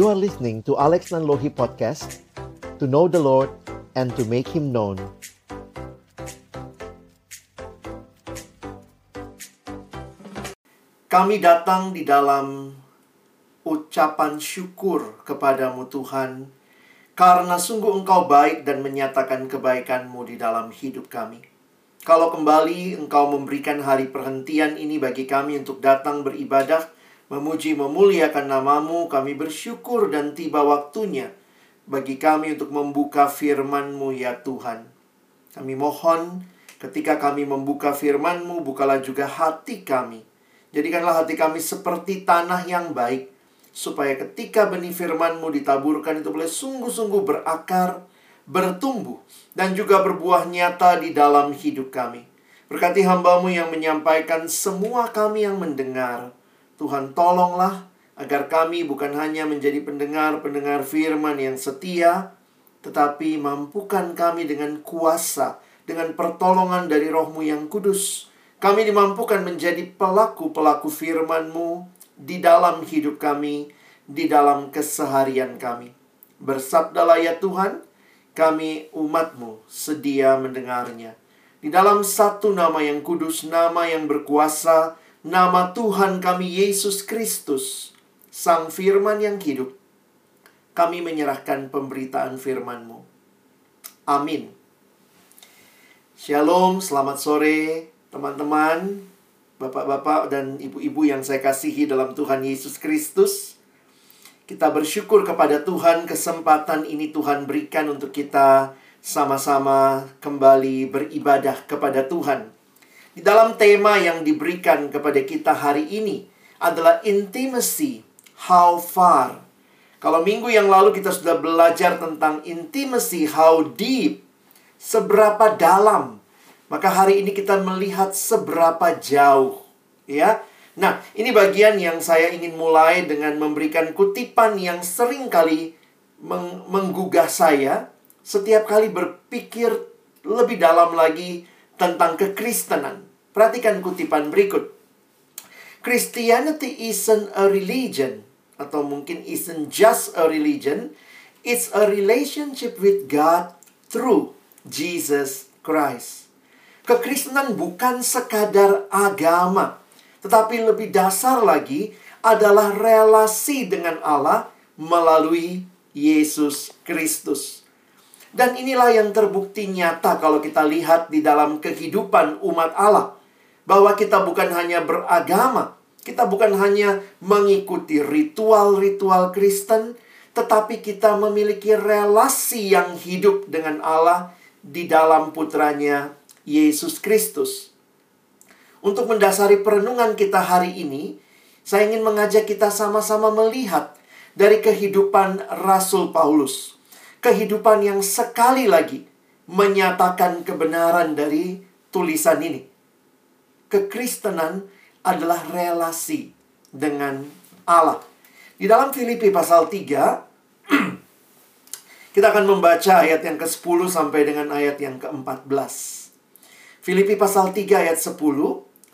You are listening to Alex Nanlohi Podcast To know the Lord and to make Him known. Kami datang di dalam ucapan syukur kepadamu Tuhan Karena sungguh engkau baik dan menyatakan kebaikanmu di dalam hidup kami. Kalau kembali engkau memberikan hari perhentian ini bagi kami untuk datang beribadah Memuji memuliakan namamu kami bersyukur dan tiba waktunya Bagi kami untuk membuka firmanmu ya Tuhan Kami mohon ketika kami membuka firmanmu Bukalah juga hati kami Jadikanlah hati kami seperti tanah yang baik, supaya ketika benih firman-Mu ditaburkan itu boleh sungguh-sungguh berakar, bertumbuh, dan juga berbuah nyata di dalam hidup kami. Berkati hambamu yang menyampaikan semua kami yang mendengar. Tuhan tolonglah agar kami bukan hanya menjadi pendengar-pendengar firman yang setia, tetapi mampukan kami dengan kuasa, dengan pertolongan dari rohmu yang kudus, kami dimampukan menjadi pelaku-pelaku firman-Mu di dalam hidup kami, di dalam keseharian kami. Bersabdalah ya Tuhan, kami umat-Mu sedia mendengarnya. Di dalam satu nama yang kudus, nama yang berkuasa, nama Tuhan kami Yesus Kristus, Sang Firman yang hidup. Kami menyerahkan pemberitaan firman-Mu. Amin. Shalom, selamat sore teman-teman, bapak-bapak dan ibu-ibu yang saya kasihi dalam Tuhan Yesus Kristus. Kita bersyukur kepada Tuhan kesempatan ini Tuhan berikan untuk kita sama-sama kembali beribadah kepada Tuhan. Di dalam tema yang diberikan kepada kita hari ini adalah intimacy, how far. Kalau minggu yang lalu kita sudah belajar tentang intimacy, how deep, seberapa dalam maka hari ini kita melihat seberapa jauh, ya. Nah, ini bagian yang saya ingin mulai dengan memberikan kutipan yang sering kali meng menggugah saya setiap kali berpikir lebih dalam lagi tentang kekristenan. Perhatikan kutipan berikut. Christianity isn't a religion atau mungkin isn't just a religion, it's a relationship with God through Jesus Christ. Kekristenan bukan sekadar agama, tetapi lebih dasar lagi adalah relasi dengan Allah melalui Yesus Kristus. Dan inilah yang terbukti nyata kalau kita lihat di dalam kehidupan umat Allah. Bahwa kita bukan hanya beragama, kita bukan hanya mengikuti ritual-ritual Kristen, tetapi kita memiliki relasi yang hidup dengan Allah di dalam putranya Yesus Kristus. Untuk mendasari perenungan kita hari ini, saya ingin mengajak kita sama-sama melihat dari kehidupan Rasul Paulus. Kehidupan yang sekali lagi menyatakan kebenaran dari tulisan ini. Kekristenan adalah relasi dengan Allah. Di dalam Filipi pasal 3, kita akan membaca ayat yang ke-10 sampai dengan ayat yang ke-14. Filipi pasal 3 ayat 10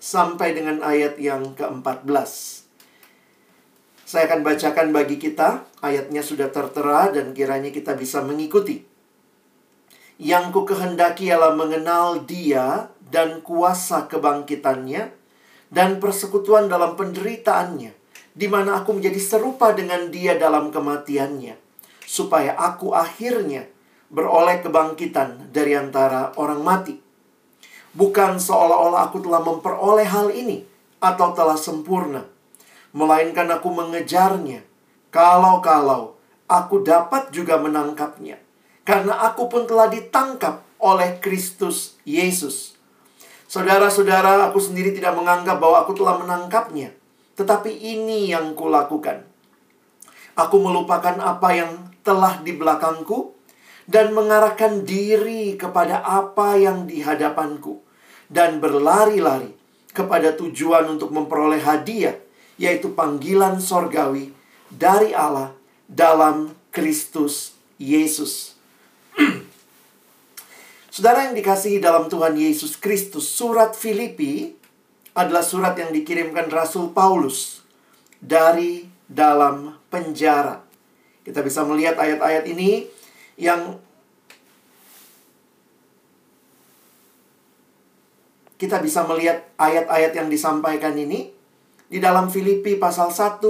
sampai dengan ayat yang ke-14. Saya akan bacakan bagi kita, ayatnya sudah tertera dan kiranya kita bisa mengikuti. Yang ku kehendaki ialah mengenal dia dan kuasa kebangkitannya dan persekutuan dalam penderitaannya, di mana aku menjadi serupa dengan dia dalam kematiannya, supaya aku akhirnya beroleh kebangkitan dari antara orang mati. Bukan seolah-olah aku telah memperoleh hal ini atau telah sempurna, melainkan aku mengejarnya. Kalau-kalau aku dapat juga menangkapnya, karena aku pun telah ditangkap oleh Kristus Yesus. Saudara-saudara, aku sendiri tidak menganggap bahwa aku telah menangkapnya, tetapi ini yang kulakukan. Aku melupakan apa yang telah di belakangku dan mengarahkan diri kepada apa yang di hadapanku dan berlari-lari kepada tujuan untuk memperoleh hadiah, yaitu panggilan sorgawi dari Allah dalam Kristus Yesus. Saudara yang dikasihi dalam Tuhan Yesus Kristus, surat Filipi adalah surat yang dikirimkan Rasul Paulus dari dalam penjara. Kita bisa melihat ayat-ayat ini yang kita bisa melihat ayat-ayat yang disampaikan ini di dalam Filipi pasal 1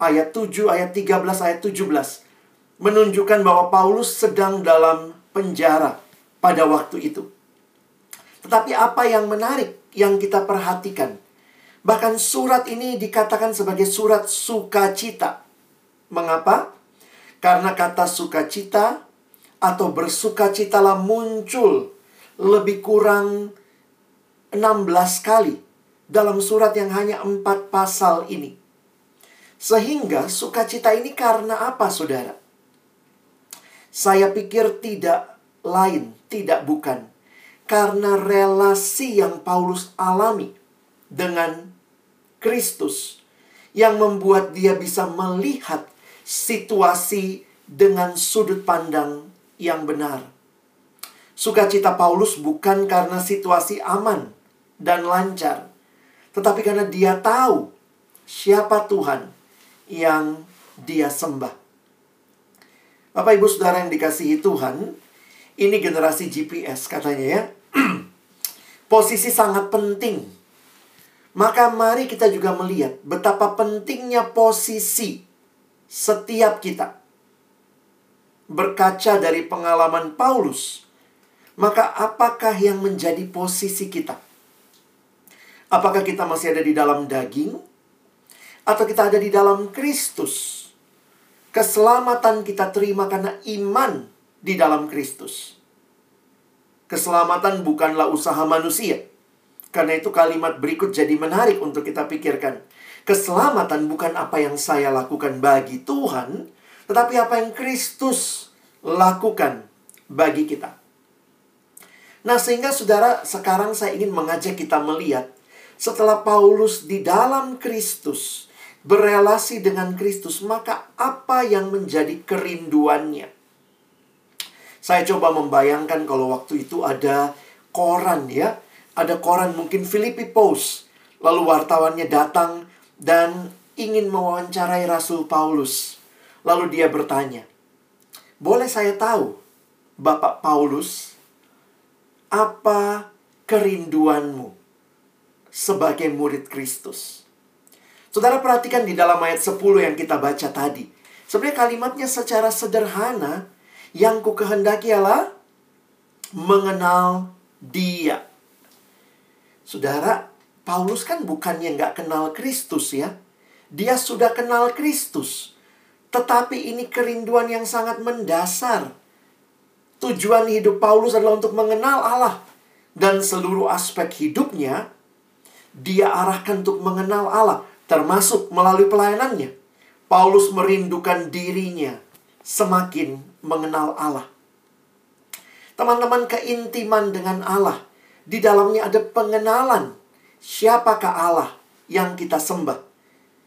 ayat 7 ayat 13 ayat 17 menunjukkan bahwa Paulus sedang dalam penjara pada waktu itu. Tetapi apa yang menarik yang kita perhatikan? Bahkan surat ini dikatakan sebagai surat sukacita. Mengapa? Karena kata sukacita atau bersukacitalah muncul lebih kurang 16 kali dalam surat yang hanya empat pasal ini. Sehingga sukacita ini karena apa saudara? Saya pikir tidak lain, tidak bukan karena relasi yang Paulus alami dengan Kristus yang membuat dia bisa melihat situasi dengan sudut pandang yang benar. Sukacita Paulus bukan karena situasi aman dan lancar, tetapi karena dia tahu siapa Tuhan yang dia sembah. Bapak Ibu Saudara yang dikasihi Tuhan, ini generasi GPS katanya ya. Posisi sangat penting. Maka mari kita juga melihat betapa pentingnya posisi setiap kita. Berkaca dari pengalaman Paulus, maka apakah yang menjadi posisi kita? Apakah kita masih ada di dalam daging atau kita ada di dalam Kristus? Keselamatan kita terima karena iman di dalam Kristus. Keselamatan bukanlah usaha manusia. Karena itu kalimat berikut jadi menarik untuk kita pikirkan. Keselamatan bukan apa yang saya lakukan bagi Tuhan, tetapi apa yang Kristus lakukan bagi kita. Nah, sehingga saudara, sekarang saya ingin mengajak kita melihat setelah Paulus di dalam Kristus berelasi dengan Kristus, maka apa yang menjadi kerinduannya? Saya coba membayangkan kalau waktu itu ada koran ya. Ada koran mungkin Filipi Post. Lalu wartawannya datang dan ingin mewawancarai Rasul Paulus. Lalu dia bertanya, "Boleh saya tahu, Bapak Paulus, apa kerinduanmu sebagai murid Kristus?" Saudara perhatikan di dalam ayat 10 yang kita baca tadi. Sebenarnya kalimatnya secara sederhana yang ku kehendaki ialah mengenal dia. Saudara, Paulus kan bukannya nggak kenal Kristus ya. Dia sudah kenal Kristus. Tetapi ini kerinduan yang sangat mendasar. Tujuan hidup Paulus adalah untuk mengenal Allah. Dan seluruh aspek hidupnya, dia arahkan untuk mengenal Allah. Termasuk melalui pelayanannya. Paulus merindukan dirinya semakin mengenal Allah. Teman-teman, keintiman dengan Allah di dalamnya ada pengenalan siapakah Allah yang kita sembah.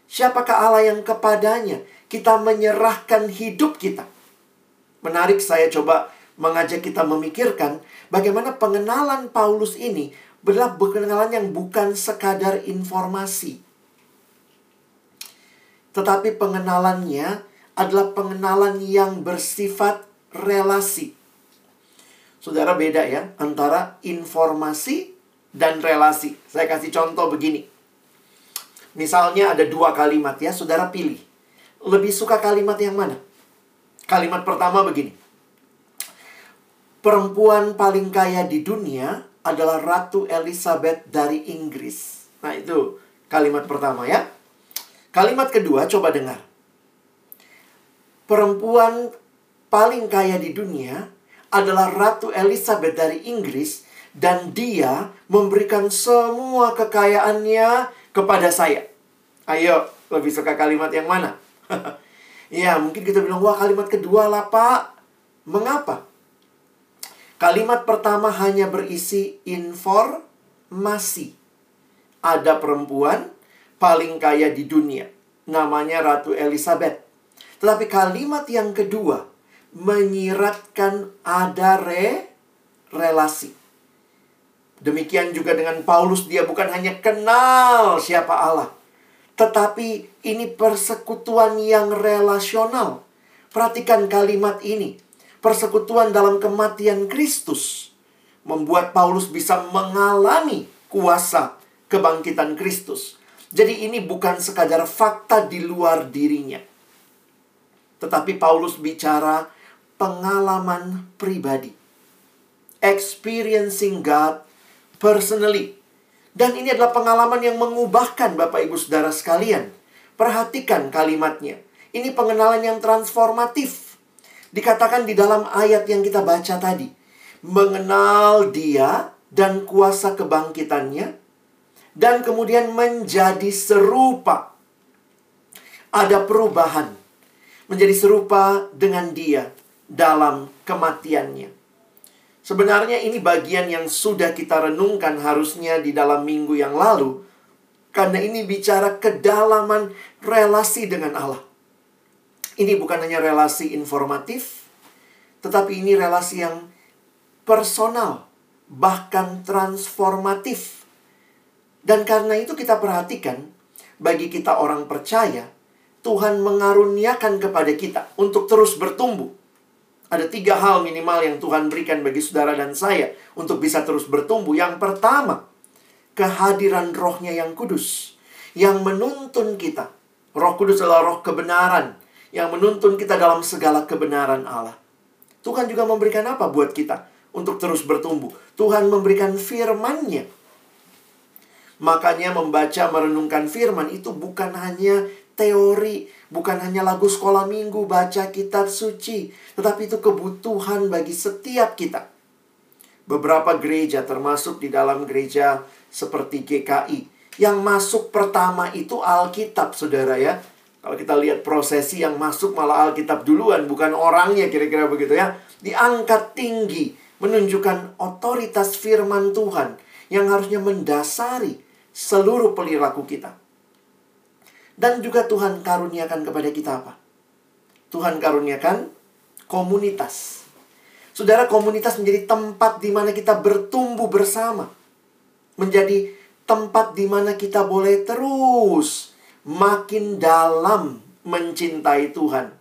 Siapakah Allah yang kepadanya kita menyerahkan hidup kita. Menarik saya coba mengajak kita memikirkan bagaimana pengenalan Paulus ini adalah pengenalan yang bukan sekadar informasi. Tetapi pengenalannya adalah pengenalan yang bersifat relasi. Saudara beda ya antara informasi dan relasi. Saya kasih contoh begini. Misalnya ada dua kalimat ya, saudara pilih. Lebih suka kalimat yang mana? Kalimat pertama begini. Perempuan paling kaya di dunia adalah Ratu Elizabeth dari Inggris. Nah, itu kalimat pertama ya. Kalimat kedua coba dengar perempuan paling kaya di dunia adalah Ratu Elizabeth dari Inggris dan dia memberikan semua kekayaannya kepada saya. Ayo, lebih suka kalimat yang mana? ya, mungkin kita bilang, wah kalimat kedua lah pak. Mengapa? Kalimat pertama hanya berisi informasi. Ada perempuan paling kaya di dunia. Namanya Ratu Elizabeth. Tetapi kalimat yang kedua menyiratkan ada re relasi. Demikian juga dengan Paulus, dia bukan hanya kenal siapa Allah, tetapi ini persekutuan yang relasional. Perhatikan kalimat ini. Persekutuan dalam kematian Kristus membuat Paulus bisa mengalami kuasa kebangkitan Kristus. Jadi ini bukan sekadar fakta di luar dirinya. Tetapi Paulus bicara pengalaman pribadi. Experiencing God personally. Dan ini adalah pengalaman yang mengubahkan Bapak Ibu Saudara sekalian. Perhatikan kalimatnya. Ini pengenalan yang transformatif. Dikatakan di dalam ayat yang kita baca tadi. Mengenal dia dan kuasa kebangkitannya dan kemudian menjadi serupa. Ada perubahan menjadi serupa dengan dia dalam kematiannya. Sebenarnya ini bagian yang sudah kita renungkan harusnya di dalam minggu yang lalu. Karena ini bicara kedalaman relasi dengan Allah. Ini bukan hanya relasi informatif, tetapi ini relasi yang personal, bahkan transformatif. Dan karena itu kita perhatikan, bagi kita orang percaya, Tuhan mengaruniakan kepada kita untuk terus bertumbuh. Ada tiga hal minimal yang Tuhan berikan bagi saudara dan saya untuk bisa terus bertumbuh. Yang pertama, kehadiran rohnya yang kudus. Yang menuntun kita. Roh kudus adalah roh kebenaran. Yang menuntun kita dalam segala kebenaran Allah. Tuhan juga memberikan apa buat kita untuk terus bertumbuh? Tuhan memberikan firman-Nya Makanya membaca merenungkan firman itu bukan hanya teori, bukan hanya lagu sekolah minggu, baca kitab suci, tetapi itu kebutuhan bagi setiap kita. Beberapa gereja termasuk di dalam gereja seperti GKI yang masuk pertama itu Alkitab, Saudara ya. Kalau kita lihat prosesi yang masuk malah Alkitab duluan, bukan orangnya kira-kira begitu ya. Diangkat tinggi, menunjukkan otoritas firman Tuhan yang harusnya mendasari seluruh perilaku kita. Dan juga Tuhan karuniakan kepada kita apa? Tuhan karuniakan komunitas. Saudara, komunitas menjadi tempat di mana kita bertumbuh bersama. Menjadi tempat di mana kita boleh terus makin dalam mencintai Tuhan.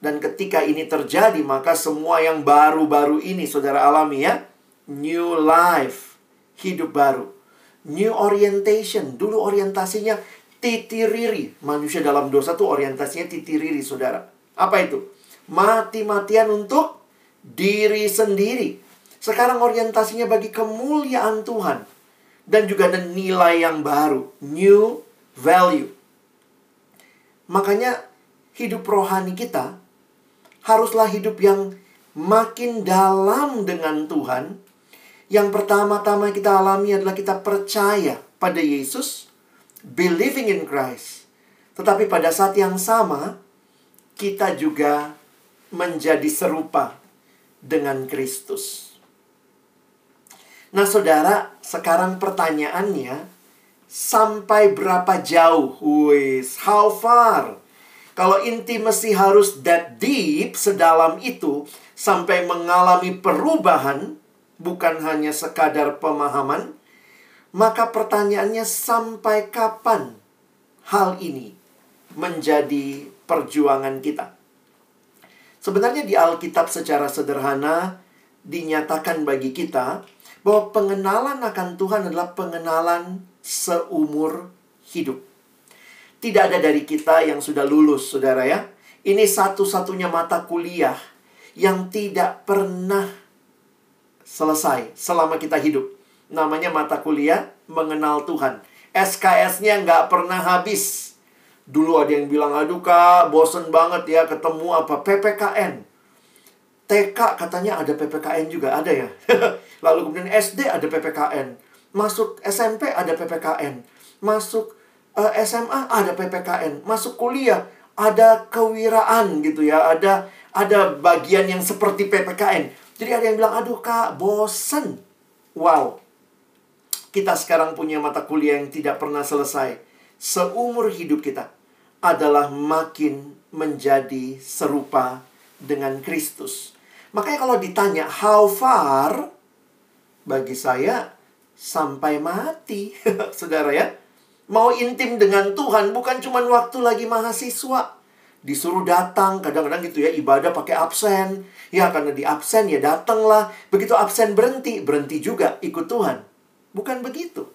Dan ketika ini terjadi, maka semua yang baru-baru ini saudara alami ya. New life, hidup baru new orientation. Dulu orientasinya titiriri. Manusia dalam dosa tuh orientasinya titiriri, saudara. Apa itu? Mati-matian untuk diri sendiri. Sekarang orientasinya bagi kemuliaan Tuhan. Dan juga ada nilai yang baru. New value. Makanya hidup rohani kita haruslah hidup yang makin dalam dengan Tuhan yang pertama-tama kita alami adalah kita percaya pada Yesus, believing in Christ. Tetapi pada saat yang sama, kita juga menjadi serupa dengan Kristus. Nah, saudara, sekarang pertanyaannya, sampai berapa jauh? Wis, how far? Kalau intimacy harus that deep, sedalam itu, sampai mengalami perubahan, bukan hanya sekadar pemahaman, maka pertanyaannya sampai kapan hal ini menjadi perjuangan kita? Sebenarnya di Alkitab secara sederhana dinyatakan bagi kita bahwa pengenalan akan Tuhan adalah pengenalan seumur hidup. Tidak ada dari kita yang sudah lulus, saudara ya. Ini satu-satunya mata kuliah yang tidak pernah selesai selama kita hidup. Namanya mata kuliah mengenal Tuhan. SKS-nya nggak pernah habis. Dulu ada yang bilang, aduh kak, bosen banget ya ketemu apa PPKN. TK katanya ada PPKN juga, ada ya. Lalu kemudian SD ada PPKN. Masuk SMP ada PPKN. Masuk uh, eh, SMA ada PPKN. Masuk kuliah ada kewiraan gitu ya. Ada ada bagian yang seperti PPKN. Jadi ada yang bilang, aduh kak, bosen. Wow. Kita sekarang punya mata kuliah yang tidak pernah selesai. Seumur hidup kita adalah makin menjadi serupa dengan Kristus. Makanya kalau ditanya, how far? Bagi saya, sampai mati. Saudara ya. Mau intim dengan Tuhan bukan cuma waktu lagi mahasiswa. disuruh datang, kadang-kadang gitu ya, ibadah pakai absen. Ya, karena di absen ya datanglah. Begitu absen berhenti, berhenti juga ikut Tuhan. Bukan begitu.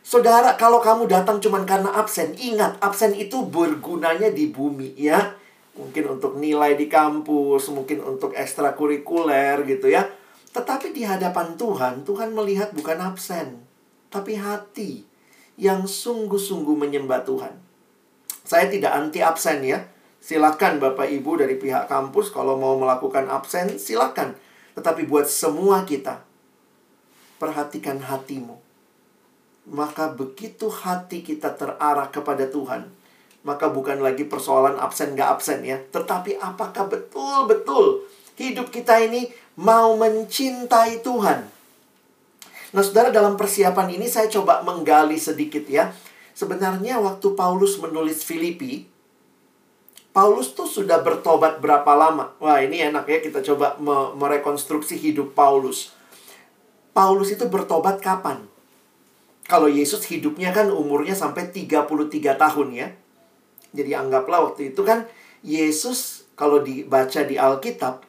Saudara, kalau kamu datang cuma karena absen, ingat absen itu bergunanya di bumi ya. Mungkin untuk nilai di kampus, mungkin untuk ekstrakurikuler gitu ya. Tetapi di hadapan Tuhan, Tuhan melihat bukan absen, tapi hati yang sungguh-sungguh menyembah Tuhan. Saya tidak anti absen ya. Silakan Bapak Ibu dari pihak kampus kalau mau melakukan absen, silakan. Tetapi buat semua kita, perhatikan hatimu. Maka begitu hati kita terarah kepada Tuhan, maka bukan lagi persoalan absen gak absen ya. Tetapi apakah betul-betul hidup kita ini mau mencintai Tuhan? Nah, saudara, dalam persiapan ini saya coba menggali sedikit ya. Sebenarnya waktu Paulus menulis Filipi, Paulus tuh sudah bertobat berapa lama? Wah, ini enak ya kita coba me merekonstruksi hidup Paulus. Paulus itu bertobat kapan? Kalau Yesus hidupnya kan umurnya sampai 33 tahun ya. Jadi anggaplah waktu itu kan Yesus kalau dibaca di Alkitab,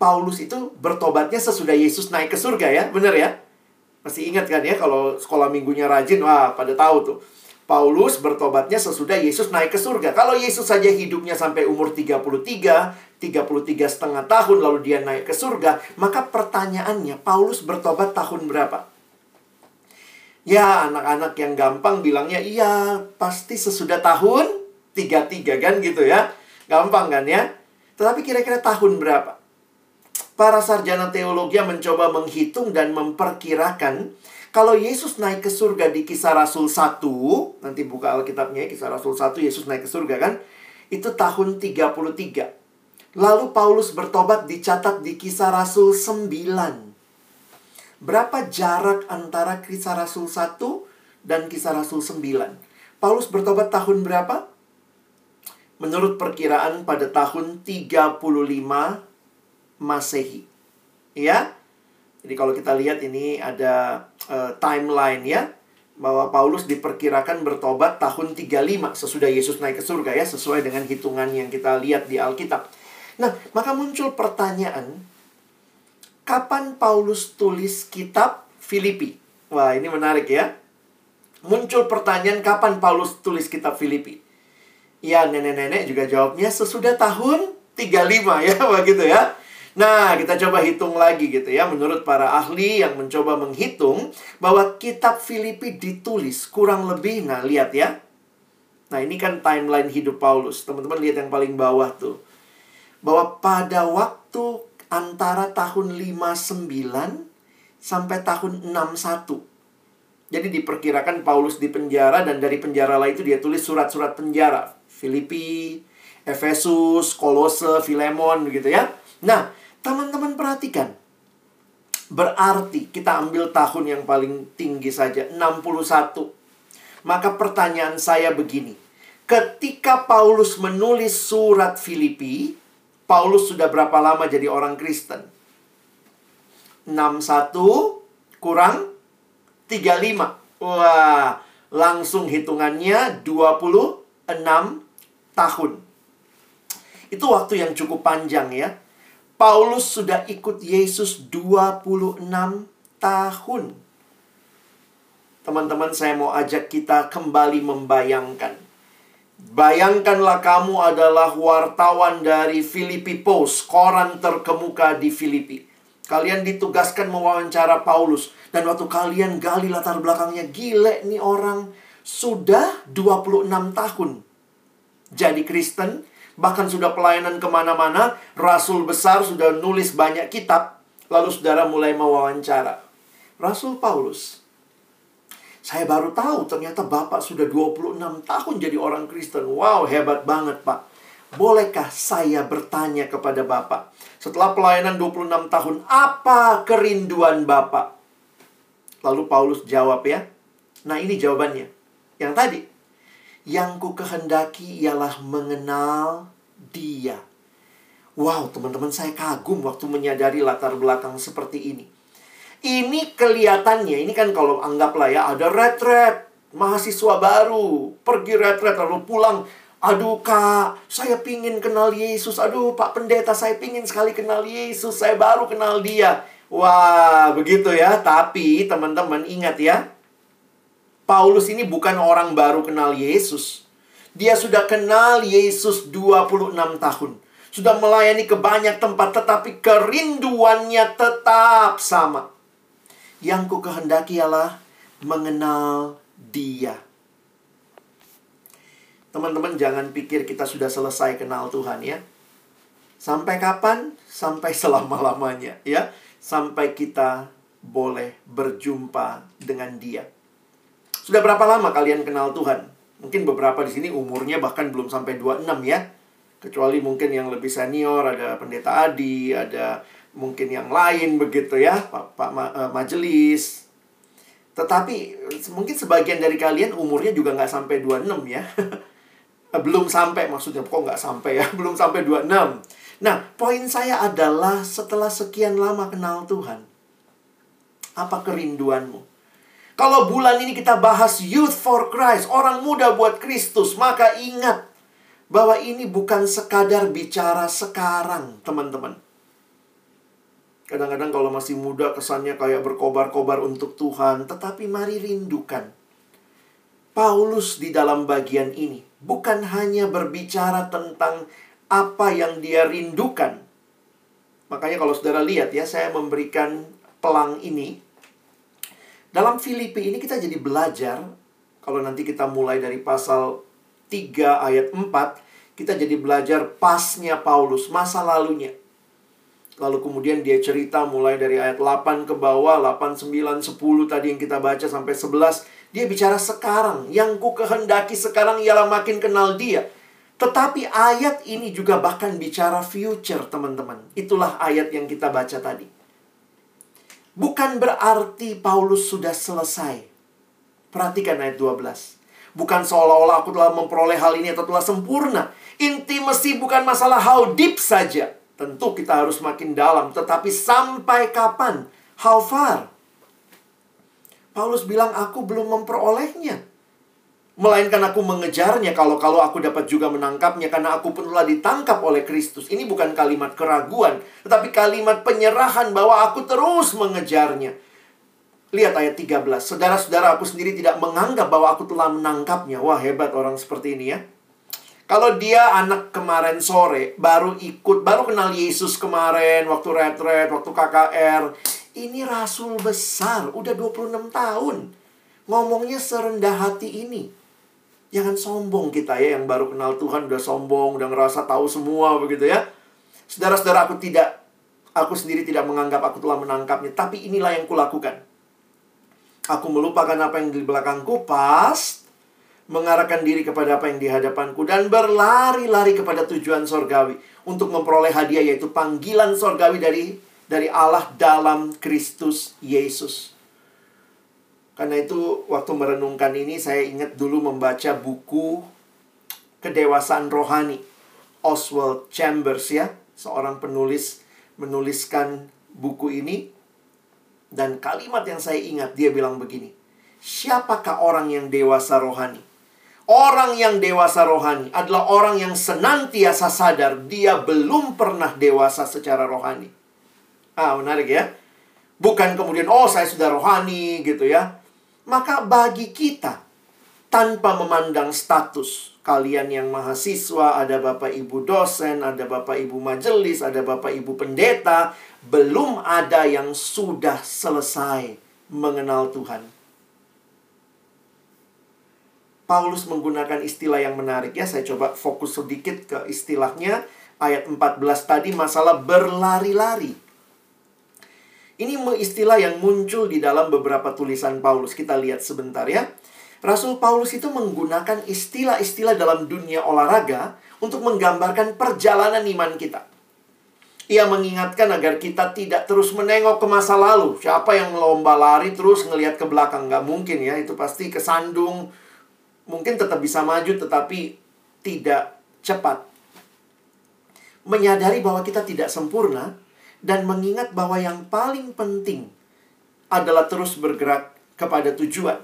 Paulus itu bertobatnya sesudah Yesus naik ke surga ya, benar ya? Masih ingat kan ya kalau sekolah minggunya rajin, wah pada tahu tuh. Paulus bertobatnya sesudah Yesus naik ke surga. Kalau Yesus saja hidupnya sampai umur 33, 33 setengah tahun lalu dia naik ke surga, maka pertanyaannya Paulus bertobat tahun berapa? Ya, anak-anak yang gampang bilangnya iya, pasti sesudah tahun 33 kan gitu ya. Gampang kan ya? Tetapi kira-kira tahun berapa? Para sarjana teologi mencoba menghitung dan memperkirakan kalau Yesus naik ke surga di kisah Rasul 1, nanti buka Alkitabnya, kisah Rasul 1, Yesus naik ke surga kan, itu tahun 33. Lalu Paulus bertobat dicatat di kisah Rasul 9. Berapa jarak antara kisah Rasul 1 dan kisah Rasul 9? Paulus bertobat tahun berapa? Menurut perkiraan pada tahun 35 Masehi. Ya, jadi kalau kita lihat ini ada uh, timeline ya bahwa Paulus diperkirakan bertobat tahun 35 sesudah Yesus naik ke surga ya sesuai dengan hitungan yang kita lihat di Alkitab. Nah, maka muncul pertanyaan kapan Paulus tulis kitab Filipi? Wah, ini menarik ya. Muncul pertanyaan kapan Paulus tulis kitab Filipi? Ya, nenek-nenek juga jawabnya sesudah tahun 35 ya, begitu ya. Nah, kita coba hitung lagi gitu ya. Menurut para ahli yang mencoba menghitung bahwa kitab Filipi ditulis kurang lebih, nah lihat ya. Nah, ini kan timeline hidup Paulus. Teman-teman lihat yang paling bawah tuh. Bahwa pada waktu antara tahun 59 sampai tahun 61. Jadi diperkirakan Paulus di penjara dan dari penjara lah itu dia tulis surat-surat penjara. Filipi, Efesus, Kolose, Filemon gitu ya. Nah, Teman-teman perhatikan. Berarti kita ambil tahun yang paling tinggi saja, 61. Maka pertanyaan saya begini. Ketika Paulus menulis surat Filipi, Paulus sudah berapa lama jadi orang Kristen? 61 kurang 35. Wah, langsung hitungannya 26 tahun. Itu waktu yang cukup panjang ya. Paulus sudah ikut Yesus 26 tahun. Teman-teman, saya mau ajak kita kembali membayangkan. Bayangkanlah kamu adalah wartawan dari Filipi Post, koran terkemuka di Filipi. Kalian ditugaskan mewawancara Paulus. Dan waktu kalian gali latar belakangnya, gile nih orang sudah 26 tahun. Jadi Kristen, bahkan sudah pelayanan ke mana-mana, rasul besar sudah nulis banyak kitab, lalu saudara mulai mewawancara. Rasul Paulus, saya baru tahu ternyata Bapak sudah 26 tahun jadi orang Kristen. Wow, hebat banget Pak. Bolehkah saya bertanya kepada Bapak, setelah pelayanan 26 tahun, apa kerinduan Bapak? Lalu Paulus jawab ya. Nah ini jawabannya. Yang tadi, yang ku kehendaki ialah mengenal dia. Wow, teman-teman saya kagum waktu menyadari latar belakang seperti ini. Ini kelihatannya, ini kan kalau anggaplah ya ada retret, mahasiswa baru, pergi retret lalu pulang Aduh kak, saya pingin kenal Yesus. Aduh pak pendeta, saya pingin sekali kenal Yesus. Saya baru kenal dia. Wah, begitu ya. Tapi teman-teman ingat ya. Paulus ini bukan orang baru kenal Yesus. Dia sudah kenal Yesus 26 tahun. Sudah melayani ke banyak tempat, tetapi kerinduannya tetap sama. Yang ku kehendaki ialah mengenal dia. Teman-teman jangan pikir kita sudah selesai kenal Tuhan ya. Sampai kapan? Sampai selama-lamanya ya. Sampai kita boleh berjumpa dengan dia. Sudah berapa lama kalian kenal Tuhan? Mungkin beberapa di sini umurnya bahkan belum sampai 26 ya. Kecuali mungkin yang lebih senior ada pendeta Adi, ada mungkin yang lain begitu ya, Pak, Pak uh, majelis. Tetapi mungkin sebagian dari kalian umurnya juga nggak sampai 26 ya. Eh, belum sampai maksudnya kok nggak sampai ya belum sampai 26 nah poin saya adalah setelah sekian lama kenal Tuhan apa kerinduanmu kalau bulan ini kita bahas youth for Christ orang muda buat Kristus maka ingat bahwa ini bukan sekadar bicara sekarang teman-teman Kadang-kadang kalau masih muda kesannya kayak berkobar-kobar untuk Tuhan, tetapi mari rindukan. Paulus di dalam bagian ini bukan hanya berbicara tentang apa yang dia rindukan. Makanya kalau saudara lihat ya, saya memberikan pelang ini. Dalam Filipi ini kita jadi belajar, kalau nanti kita mulai dari pasal 3 ayat 4, kita jadi belajar pasnya Paulus, masa lalunya. Lalu kemudian dia cerita mulai dari ayat 8 ke bawah, 8, 9, 10 tadi yang kita baca sampai 11. Dia bicara sekarang. Yang ku kehendaki sekarang ialah makin kenal dia. Tetapi ayat ini juga bahkan bicara future, teman-teman. Itulah ayat yang kita baca tadi. Bukan berarti Paulus sudah selesai. Perhatikan ayat 12. Bukan seolah-olah aku telah memperoleh hal ini atau telah sempurna. Intimasi bukan masalah how deep saja Tentu kita harus makin dalam, tetapi sampai kapan? How far? Paulus bilang, aku belum memperolehnya. Melainkan aku mengejarnya kalau-kalau aku dapat juga menangkapnya karena aku pun telah ditangkap oleh Kristus. Ini bukan kalimat keraguan, tetapi kalimat penyerahan bahwa aku terus mengejarnya. Lihat ayat 13. Saudara-saudara aku sendiri tidak menganggap bahwa aku telah menangkapnya. Wah hebat orang seperti ini ya. Kalau dia anak kemarin sore baru ikut, baru kenal Yesus kemarin waktu retret, waktu KKR. Ini rasul besar, udah 26 tahun. Ngomongnya serendah hati ini. Jangan sombong kita ya yang baru kenal Tuhan udah sombong, udah ngerasa tahu semua begitu ya. Saudara-saudara aku tidak aku sendiri tidak menganggap aku telah menangkapnya, tapi inilah yang kulakukan. Aku melupakan apa yang di belakangku pas mengarahkan diri kepada apa yang di hadapanku dan berlari-lari kepada tujuan sorgawi untuk memperoleh hadiah yaitu panggilan sorgawi dari dari Allah dalam Kristus Yesus. Karena itu waktu merenungkan ini saya ingat dulu membaca buku Kedewasaan Rohani Oswald Chambers ya, seorang penulis menuliskan buku ini dan kalimat yang saya ingat dia bilang begini. Siapakah orang yang dewasa rohani? Orang yang dewasa rohani adalah orang yang senantiasa sadar dia belum pernah dewasa secara rohani. Ah, menarik ya. Bukan kemudian, oh saya sudah rohani gitu ya. Maka bagi kita, tanpa memandang status, kalian yang mahasiswa, ada bapak ibu dosen, ada bapak ibu majelis, ada bapak ibu pendeta, belum ada yang sudah selesai mengenal Tuhan. Paulus menggunakan istilah yang menarik ya. Saya coba fokus sedikit ke istilahnya. Ayat 14 tadi masalah berlari-lari. Ini istilah yang muncul di dalam beberapa tulisan Paulus. Kita lihat sebentar ya. Rasul Paulus itu menggunakan istilah-istilah dalam dunia olahraga untuk menggambarkan perjalanan iman kita. Ia mengingatkan agar kita tidak terus menengok ke masa lalu. Siapa yang lomba lari terus ngelihat ke belakang? Nggak mungkin ya. Itu pasti kesandung, mungkin tetap bisa maju tetapi tidak cepat. Menyadari bahwa kita tidak sempurna dan mengingat bahwa yang paling penting adalah terus bergerak kepada tujuan.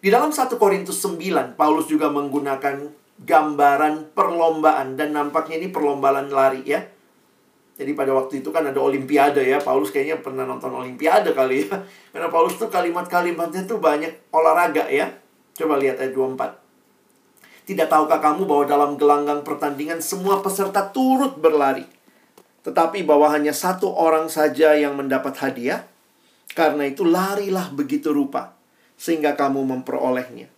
Di dalam 1 Korintus 9, Paulus juga menggunakan gambaran perlombaan dan nampaknya ini perlombaan lari ya. Jadi pada waktu itu kan ada olimpiade ya. Paulus kayaknya pernah nonton olimpiade kali ya. Karena Paulus tuh kalimat-kalimatnya tuh banyak olahraga ya. Coba lihat ayat 24. Tidak tahukah kamu bahwa dalam gelanggang pertandingan semua peserta turut berlari. Tetapi bahwa hanya satu orang saja yang mendapat hadiah. Karena itu larilah begitu rupa. Sehingga kamu memperolehnya.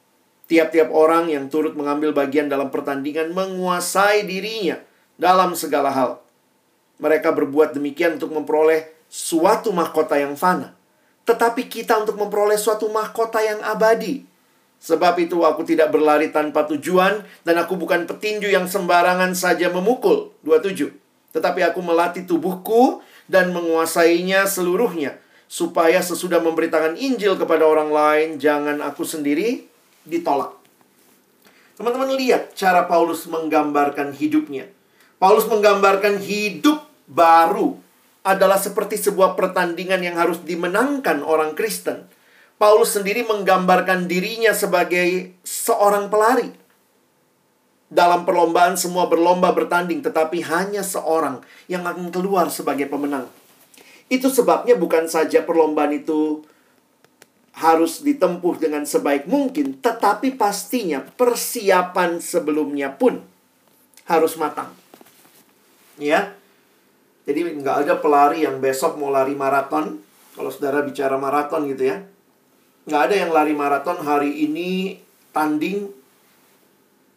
Tiap-tiap orang yang turut mengambil bagian dalam pertandingan menguasai dirinya dalam segala hal. Mereka berbuat demikian untuk memperoleh suatu mahkota yang fana. Tetapi kita untuk memperoleh suatu mahkota yang abadi. Sebab itu aku tidak berlari tanpa tujuan dan aku bukan petinju yang sembarangan saja memukul. 27. Tetapi aku melatih tubuhku dan menguasainya seluruhnya. Supaya sesudah memberitakan Injil kepada orang lain, jangan aku sendiri ditolak. Teman-teman lihat cara Paulus menggambarkan hidupnya. Paulus menggambarkan hidup baru adalah seperti sebuah pertandingan yang harus dimenangkan orang Kristen. Paulus sendiri menggambarkan dirinya sebagai seorang pelari. Dalam perlombaan semua berlomba bertanding, tetapi hanya seorang yang akan keluar sebagai pemenang. Itu sebabnya bukan saja perlombaan itu harus ditempuh dengan sebaik mungkin, tetapi pastinya persiapan sebelumnya pun harus matang. Ya, jadi nggak ada pelari yang besok mau lari maraton. Kalau saudara bicara maraton gitu ya, nggak ada yang lari maraton hari ini tanding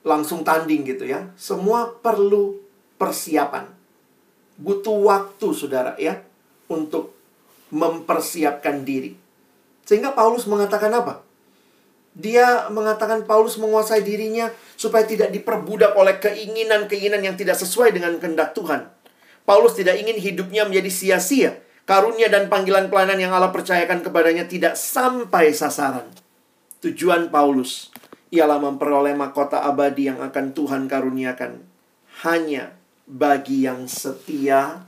langsung tanding gitu ya. Semua perlu persiapan. Butuh waktu saudara ya untuk mempersiapkan diri. Sehingga Paulus mengatakan apa? Dia mengatakan Paulus menguasai dirinya supaya tidak diperbudak oleh keinginan-keinginan yang tidak sesuai dengan kehendak Tuhan. Paulus tidak ingin hidupnya menjadi sia-sia. Karunia dan panggilan pelayanan yang Allah percayakan kepadanya tidak sampai sasaran. Tujuan Paulus ialah memperoleh mahkota abadi yang akan Tuhan karuniakan hanya bagi yang setia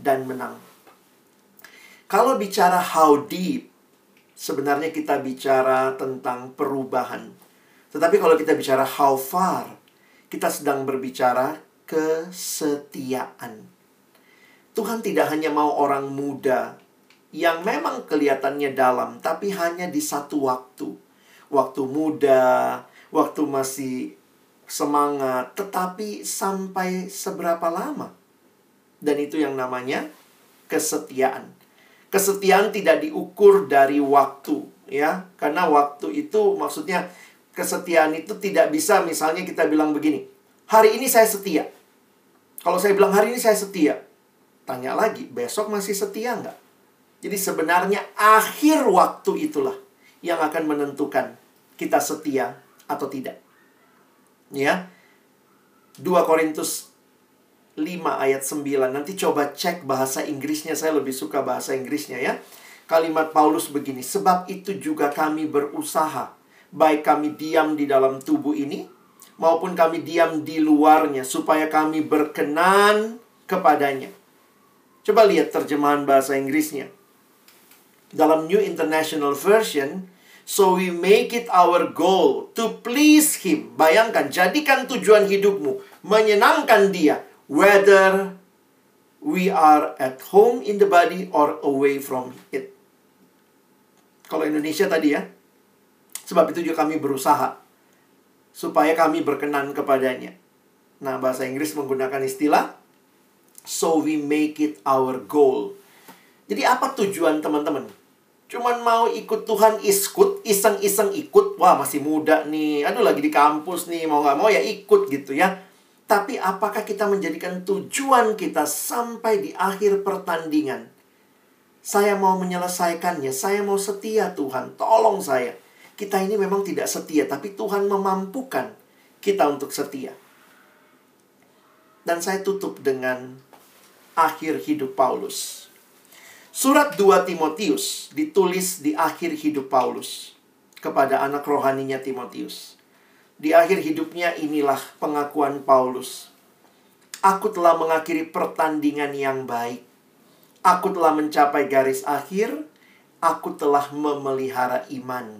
dan menang. Kalau bicara how deep sebenarnya kita bicara tentang perubahan. Tetapi kalau kita bicara how far, kita sedang berbicara kesetiaan. Tuhan tidak hanya mau orang muda yang memang kelihatannya dalam, tapi hanya di satu waktu. Waktu muda, waktu masih semangat, tetapi sampai seberapa lama. Dan itu yang namanya kesetiaan. Kesetiaan tidak diukur dari waktu, ya. Karena waktu itu maksudnya kesetiaan itu tidak bisa misalnya kita bilang begini. Hari ini saya setia. Kalau saya bilang hari ini saya setia, tanya lagi, besok masih setia nggak? Jadi sebenarnya akhir waktu itulah yang akan menentukan kita setia atau tidak. Ya. 2 Korintus 5 ayat 9. Nanti coba cek bahasa Inggrisnya. Saya lebih suka bahasa Inggrisnya ya. Kalimat Paulus begini. Sebab itu juga kami berusaha. Baik kami diam di dalam tubuh ini. Maupun kami diam di luarnya. Supaya kami berkenan kepadanya. Coba lihat terjemahan bahasa Inggrisnya. Dalam New International Version, So we make it our goal to please Him. Bayangkan, jadikan tujuan hidupmu menyenangkan Dia whether we are at home in the body or away from it. Kalau Indonesia tadi ya. Sebab itu juga kami berusaha supaya kami berkenan kepadanya. Nah, bahasa Inggris menggunakan istilah so we make it our goal. Jadi apa tujuan teman-teman? Cuman mau ikut Tuhan iskut, iseng-iseng ikut. Wah, masih muda nih. Aduh, lagi di kampus nih. Mau nggak mau ya ikut gitu ya. Tapi apakah kita menjadikan tujuan kita sampai di akhir pertandingan? Saya mau menyelesaikannya, saya mau setia Tuhan, tolong saya. Kita ini memang tidak setia, tapi Tuhan memampukan kita untuk setia. Dan saya tutup dengan akhir hidup Paulus. Surat 2 Timotius ditulis di akhir hidup Paulus kepada anak rohaninya Timotius. Di akhir hidupnya inilah pengakuan Paulus. Aku telah mengakhiri pertandingan yang baik. Aku telah mencapai garis akhir. Aku telah memelihara iman.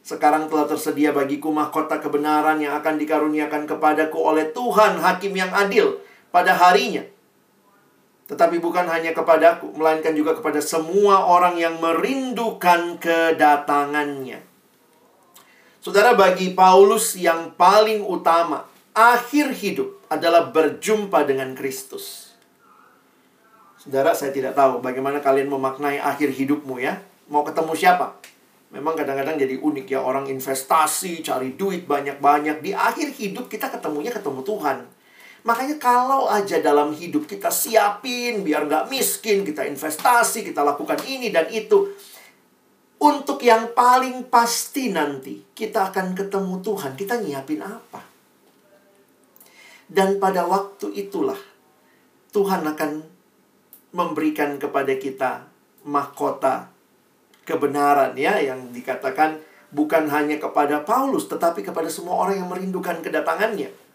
Sekarang telah tersedia bagiku mahkota kebenaran yang akan dikaruniakan kepadaku oleh Tuhan hakim yang adil pada harinya. Tetapi bukan hanya kepadaku, melainkan juga kepada semua orang yang merindukan kedatangannya. Saudara, bagi Paulus yang paling utama, akhir hidup adalah berjumpa dengan Kristus. Saudara, saya tidak tahu bagaimana kalian memaknai akhir hidupmu ya. Mau ketemu siapa? Memang kadang-kadang jadi unik ya orang investasi, cari duit banyak-banyak. Di akhir hidup kita ketemunya ketemu Tuhan. Makanya kalau aja dalam hidup kita siapin biar nggak miskin, kita investasi, kita lakukan ini dan itu. Untuk yang paling pasti nanti kita akan ketemu Tuhan, kita nyiapin apa? Dan pada waktu itulah Tuhan akan memberikan kepada kita mahkota kebenaran ya yang dikatakan bukan hanya kepada Paulus tetapi kepada semua orang yang merindukan kedatangannya.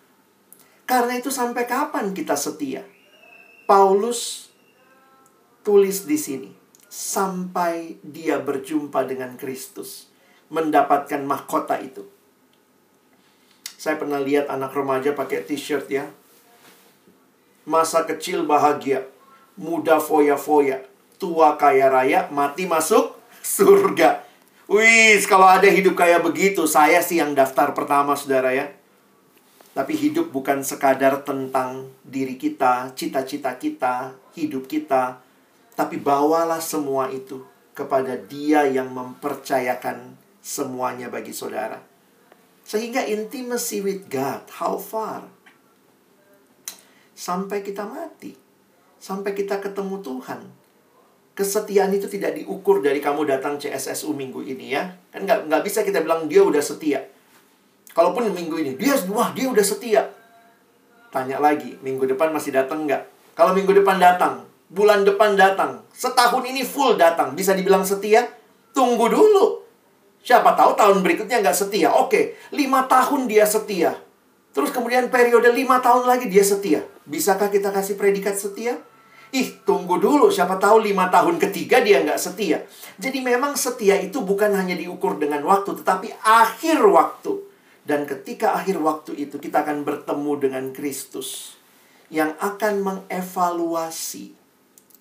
Karena itu sampai kapan kita setia? Paulus tulis di sini sampai dia berjumpa dengan Kristus, mendapatkan mahkota itu. Saya pernah lihat anak remaja pakai t-shirt ya. Masa kecil bahagia, muda foya-foya, tua kaya raya, mati masuk surga. Wih, kalau ada hidup kayak begitu, saya sih yang daftar pertama, saudara ya. Tapi hidup bukan sekadar tentang diri kita, cita-cita kita, hidup kita. Tapi bawalah semua itu kepada dia yang mempercayakan semuanya bagi saudara. Sehingga intimacy with God, how far? Sampai kita mati. Sampai kita ketemu Tuhan. Kesetiaan itu tidak diukur dari kamu datang CSSU minggu ini ya. Kan nggak, bisa kita bilang dia udah setia. Kalaupun minggu ini, dia wah dia udah setia. Tanya lagi, minggu depan masih datang nggak? Kalau minggu depan datang, bulan depan datang, setahun ini full datang, bisa dibilang setia? Tunggu dulu. Siapa tahu tahun berikutnya nggak setia. Oke, lima tahun dia setia. Terus kemudian periode lima tahun lagi dia setia. Bisakah kita kasih predikat setia? Ih, tunggu dulu. Siapa tahu lima tahun ketiga dia nggak setia. Jadi memang setia itu bukan hanya diukur dengan waktu, tetapi akhir waktu. Dan ketika akhir waktu itu kita akan bertemu dengan Kristus yang akan mengevaluasi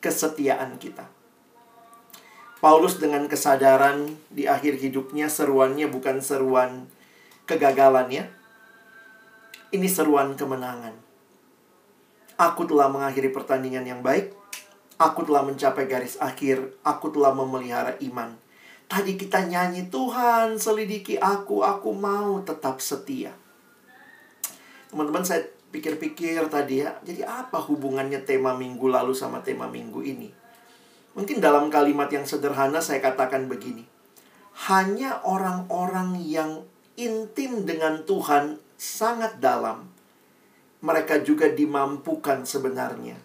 kesetiaan kita. Paulus dengan kesadaran di akhir hidupnya seruannya bukan seruan kegagalan ya. Ini seruan kemenangan. Aku telah mengakhiri pertandingan yang baik. Aku telah mencapai garis akhir. Aku telah memelihara iman. Tadi kita nyanyi, Tuhan selidiki aku, aku mau tetap setia. Teman-teman saya pikir-pikir tadi ya, jadi apa hubungannya tema minggu lalu sama tema minggu ini? Mungkin dalam kalimat yang sederhana saya katakan begini. Hanya orang-orang yang intim dengan Tuhan sangat dalam. Mereka juga dimampukan sebenarnya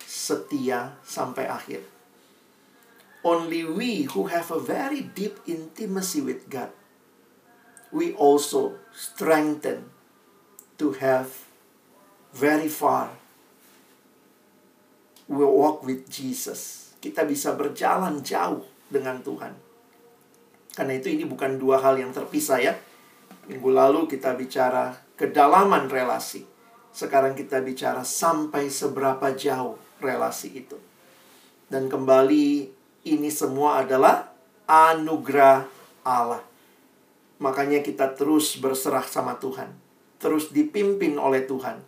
setia sampai akhir. Only we who have a very deep intimacy with God, we also strengthen to have very far. We walk with Jesus. Kita bisa berjalan jauh dengan Tuhan. Karena itu ini bukan dua hal yang terpisah ya. Minggu lalu kita bicara kedalaman relasi. Sekarang kita bicara sampai seberapa jauh relasi itu. Dan kembali ini semua adalah anugerah Allah. Makanya kita terus berserah sama Tuhan. Terus dipimpin oleh Tuhan.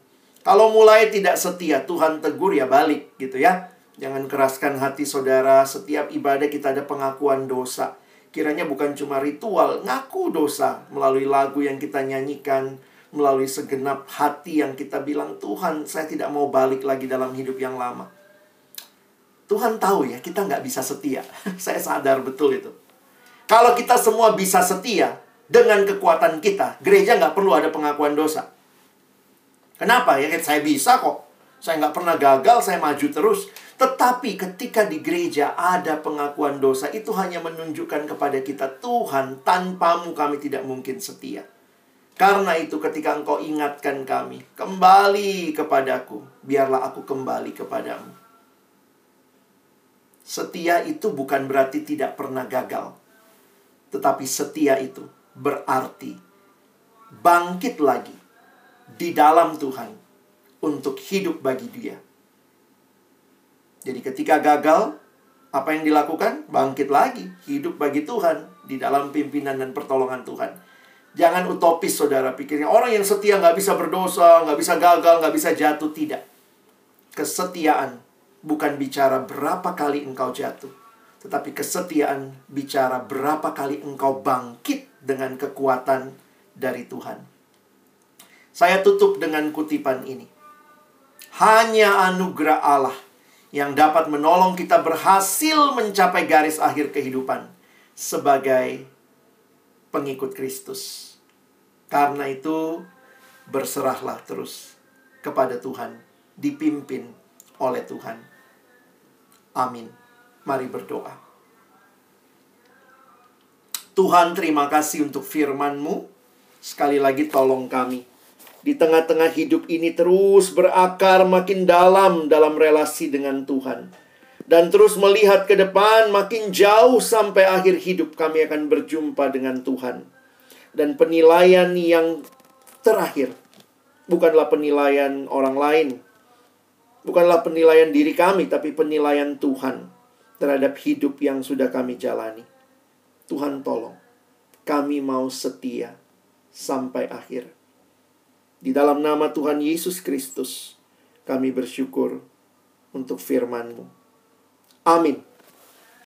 Kalau mulai tidak setia, Tuhan tegur ya balik gitu ya. Jangan keraskan hati saudara, setiap ibadah kita ada pengakuan dosa. Kiranya bukan cuma ritual, ngaku dosa melalui lagu yang kita nyanyikan, melalui segenap hati yang kita bilang, Tuhan saya tidak mau balik lagi dalam hidup yang lama. Tuhan tahu ya, kita nggak bisa setia. Saya sadar betul itu. Kalau kita semua bisa setia dengan kekuatan kita, gereja nggak perlu ada pengakuan dosa. Kenapa? Ya, saya bisa kok. Saya nggak pernah gagal, saya maju terus. Tetapi ketika di gereja ada pengakuan dosa, itu hanya menunjukkan kepada kita, Tuhan, tanpamu kami tidak mungkin setia. Karena itu ketika engkau ingatkan kami, kembali kepadaku, biarlah aku kembali kepadamu. Setia itu bukan berarti tidak pernah gagal. Tetapi setia itu berarti bangkit lagi di dalam Tuhan untuk hidup bagi Dia. Jadi, ketika gagal, apa yang dilakukan? Bangkit lagi, hidup bagi Tuhan di dalam pimpinan dan pertolongan Tuhan. Jangan utopis, saudara pikirnya. Orang yang setia nggak bisa berdosa, nggak bisa gagal, nggak bisa jatuh. Tidak. Kesetiaan bukan bicara berapa kali engkau jatuh. Tetapi kesetiaan bicara berapa kali engkau bangkit dengan kekuatan dari Tuhan. Saya tutup dengan kutipan ini. Hanya anugerah Allah yang dapat menolong kita berhasil mencapai garis akhir kehidupan sebagai pengikut Kristus. Karena itu, berserahlah terus kepada Tuhan, dipimpin oleh Tuhan. Amin. Mari berdoa. Tuhan, terima kasih untuk firman-Mu. Sekali lagi tolong kami. Di tengah-tengah hidup ini terus berakar makin dalam dalam relasi dengan Tuhan dan terus melihat ke depan makin jauh sampai akhir hidup kami akan berjumpa dengan Tuhan. Dan penilaian yang terakhir bukanlah penilaian orang lain. Bukanlah penilaian diri kami, tapi penilaian Tuhan terhadap hidup yang sudah kami jalani. Tuhan tolong, kami mau setia sampai akhir. Di dalam nama Tuhan Yesus Kristus, kami bersyukur untuk firman-Mu. Amin.